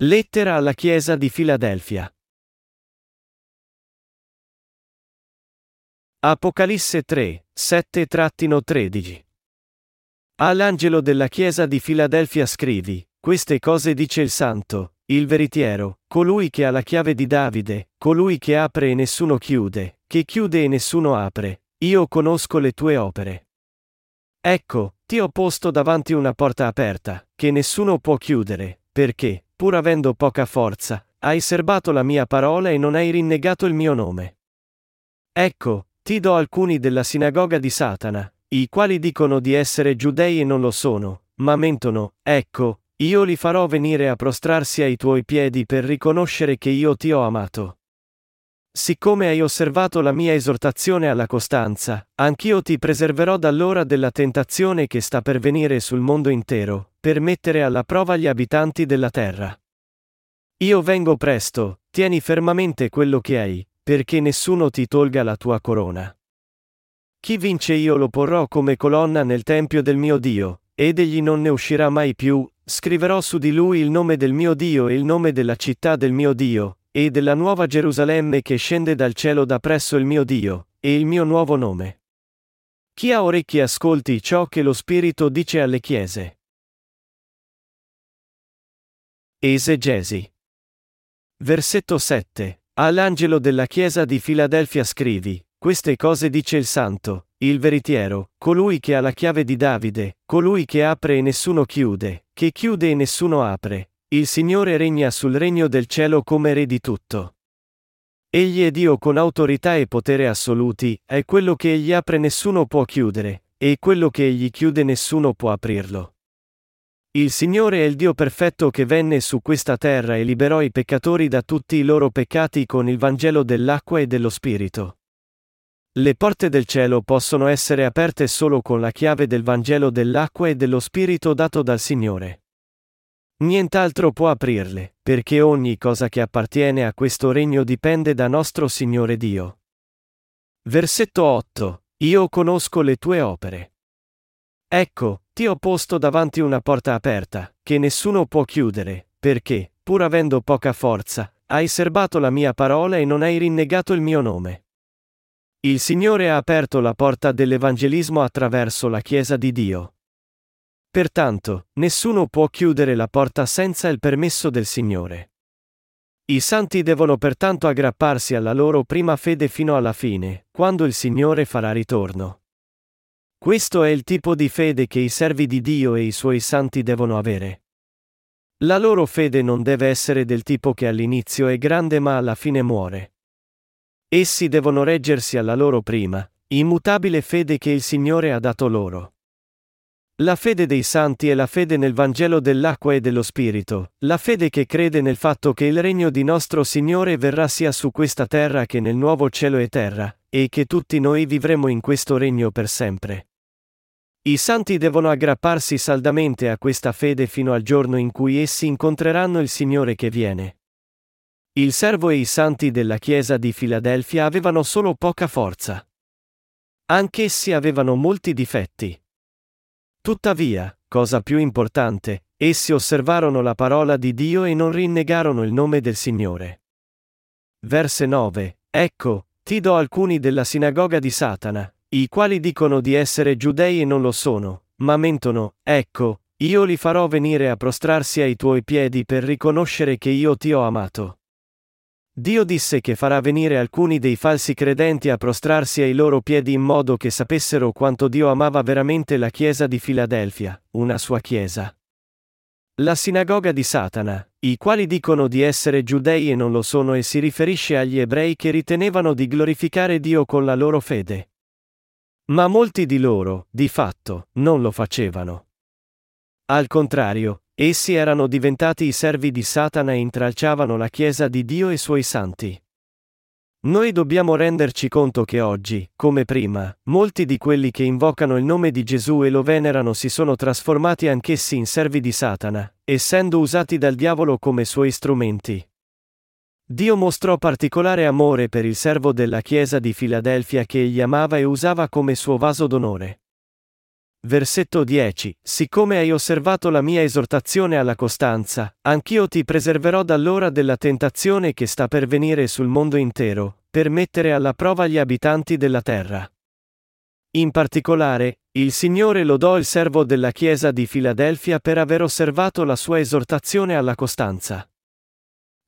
Lettera alla Chiesa di Filadelfia. Apocalisse 3, 7-13. All'angelo della Chiesa di Filadelfia scrivi, queste cose dice il Santo, il veritiero, colui che ha la chiave di Davide, colui che apre e nessuno chiude, che chiude e nessuno apre, io conosco le tue opere. Ecco, ti ho posto davanti una porta aperta, che nessuno può chiudere, perché, pur avendo poca forza, hai serbato la mia parola e non hai rinnegato il mio nome. Ecco, ti do alcuni della sinagoga di Satana, i quali dicono di essere giudei e non lo sono, ma mentono, ecco, io li farò venire a prostrarsi ai tuoi piedi per riconoscere che io ti ho amato. Siccome hai osservato la mia esortazione alla costanza, anch'io ti preserverò dall'ora della tentazione che sta per venire sul mondo intero, per mettere alla prova gli abitanti della terra. Io vengo presto, tieni fermamente quello che hai, perché nessuno ti tolga la tua corona. Chi vince io lo porrò come colonna nel tempio del mio Dio, ed egli non ne uscirà mai più, scriverò su di lui il nome del mio Dio e il nome della città del mio Dio, e della nuova Gerusalemme che scende dal cielo da presso il mio Dio, e il mio nuovo nome. Chi ha orecchi ascolti ciò che lo Spirito dice alle chiese. Esegesi. Versetto 7. All'angelo della chiesa di Filadelfia scrivi, queste cose dice il santo, il veritiero, colui che ha la chiave di Davide, colui che apre e nessuno chiude, che chiude e nessuno apre. Il Signore regna sul regno del cielo come re di tutto. Egli è Dio con autorità e potere assoluti, è quello che egli apre nessuno può chiudere, e quello che egli chiude nessuno può aprirlo. Il Signore è il Dio perfetto che venne su questa terra e liberò i peccatori da tutti i loro peccati con il Vangelo dell'acqua e dello Spirito. Le porte del cielo possono essere aperte solo con la chiave del Vangelo dell'acqua e dello Spirito dato dal Signore. Nient'altro può aprirle, perché ogni cosa che appartiene a questo regno dipende da nostro Signore Dio. Versetto 8. Io conosco le tue opere. Ecco, ti ho posto davanti una porta aperta, che nessuno può chiudere, perché, pur avendo poca forza, hai serbato la mia parola e non hai rinnegato il mio nome. Il Signore ha aperto la porta dell'Evangelismo attraverso la Chiesa di Dio. Pertanto, nessuno può chiudere la porta senza il permesso del Signore. I santi devono pertanto aggrapparsi alla loro prima fede fino alla fine, quando il Signore farà ritorno. Questo è il tipo di fede che i servi di Dio e i suoi santi devono avere. La loro fede non deve essere del tipo che all'inizio è grande ma alla fine muore. Essi devono reggersi alla loro prima, immutabile fede che il Signore ha dato loro. La fede dei santi è la fede nel Vangelo dell'acqua e dello Spirito, la fede che crede nel fatto che il regno di nostro Signore verrà sia su questa terra che nel nuovo cielo e terra, e che tutti noi vivremo in questo regno per sempre. I santi devono aggrapparsi saldamente a questa fede fino al giorno in cui essi incontreranno il Signore che viene. Il servo e i santi della Chiesa di Filadelfia avevano solo poca forza. Anch'essi avevano molti difetti. Tuttavia, cosa più importante, essi osservarono la parola di Dio e non rinnegarono il nome del Signore. Verse 9. Ecco, ti do alcuni della sinagoga di Satana, i quali dicono di essere giudei e non lo sono, ma mentono, ecco, io li farò venire a prostrarsi ai tuoi piedi per riconoscere che io ti ho amato. Dio disse che farà venire alcuni dei falsi credenti a prostrarsi ai loro piedi in modo che sapessero quanto Dio amava veramente la Chiesa di Filadelfia, una sua Chiesa. La sinagoga di Satana, i quali dicono di essere giudei e non lo sono e si riferisce agli ebrei che ritenevano di glorificare Dio con la loro fede. Ma molti di loro, di fatto, non lo facevano. Al contrario, essi erano diventati i servi di Satana e intralciavano la Chiesa di Dio e i suoi santi. Noi dobbiamo renderci conto che oggi, come prima, molti di quelli che invocano il nome di Gesù e lo venerano si sono trasformati anch'essi in servi di Satana, essendo usati dal diavolo come suoi strumenti. Dio mostrò particolare amore per il servo della Chiesa di Filadelfia che egli amava e usava come suo vaso d'onore. Versetto 10. Siccome hai osservato la mia esortazione alla costanza, anch'io ti preserverò dall'ora della tentazione che sta per venire sul mondo intero, per mettere alla prova gli abitanti della terra. In particolare, il Signore lodò il servo della Chiesa di Filadelfia per aver osservato la sua esortazione alla costanza.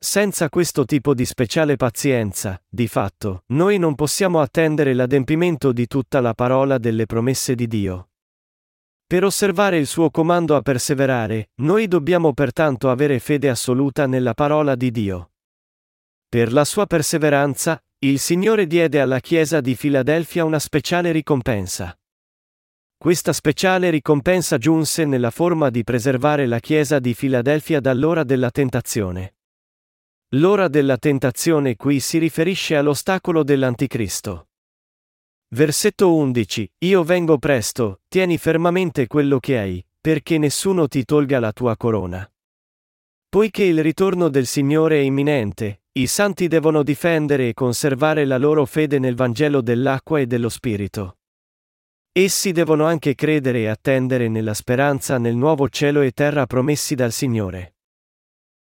Senza questo tipo di speciale pazienza, di fatto, noi non possiamo attendere l'adempimento di tutta la parola delle promesse di Dio. Per osservare il suo comando a perseverare, noi dobbiamo pertanto avere fede assoluta nella parola di Dio. Per la sua perseveranza, il Signore diede alla Chiesa di Filadelfia una speciale ricompensa. Questa speciale ricompensa giunse nella forma di preservare la Chiesa di Filadelfia dall'ora della tentazione. L'ora della tentazione qui si riferisce all'ostacolo dell'Anticristo. Versetto 11. Io vengo presto, tieni fermamente quello che hai, perché nessuno ti tolga la tua corona. Poiché il ritorno del Signore è imminente, i santi devono difendere e conservare la loro fede nel Vangelo dell'acqua e dello Spirito. Essi devono anche credere e attendere nella speranza nel nuovo cielo e terra promessi dal Signore.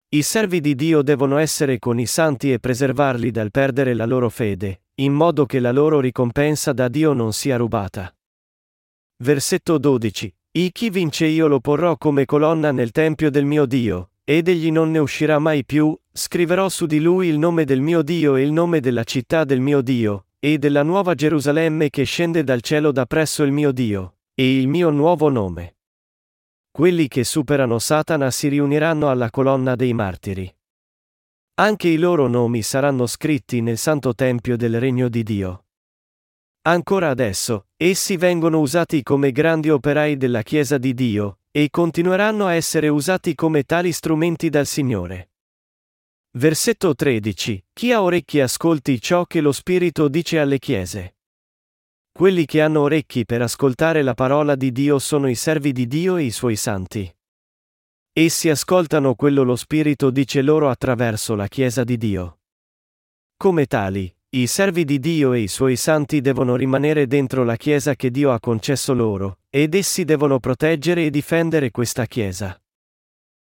I servi di Dio devono essere con i santi e preservarli dal perdere la loro fede, in modo che la loro ricompensa da Dio non sia rubata. Versetto 12. I chi vince io lo porrò come colonna nel tempio del mio Dio, ed egli non ne uscirà mai più, scriverò su di lui il nome del mio Dio e il nome della città del mio Dio, e della nuova Gerusalemme che scende dal cielo da presso il mio Dio, e il mio nuovo nome. Quelli che superano Satana si riuniranno alla colonna dei martiri. Anche i loro nomi saranno scritti nel santo tempio del regno di Dio. Ancora adesso, essi vengono usati come grandi operai della Chiesa di Dio, e continueranno a essere usati come tali strumenti dal Signore. Versetto 13. Chi ha orecchi ascolti ciò che lo Spirito dice alle Chiese. Quelli che hanno orecchi per ascoltare la parola di Dio sono i servi di Dio e i suoi santi. Essi ascoltano quello lo Spirito dice loro attraverso la Chiesa di Dio. Come tali, i servi di Dio e i suoi santi devono rimanere dentro la Chiesa che Dio ha concesso loro, ed essi devono proteggere e difendere questa Chiesa.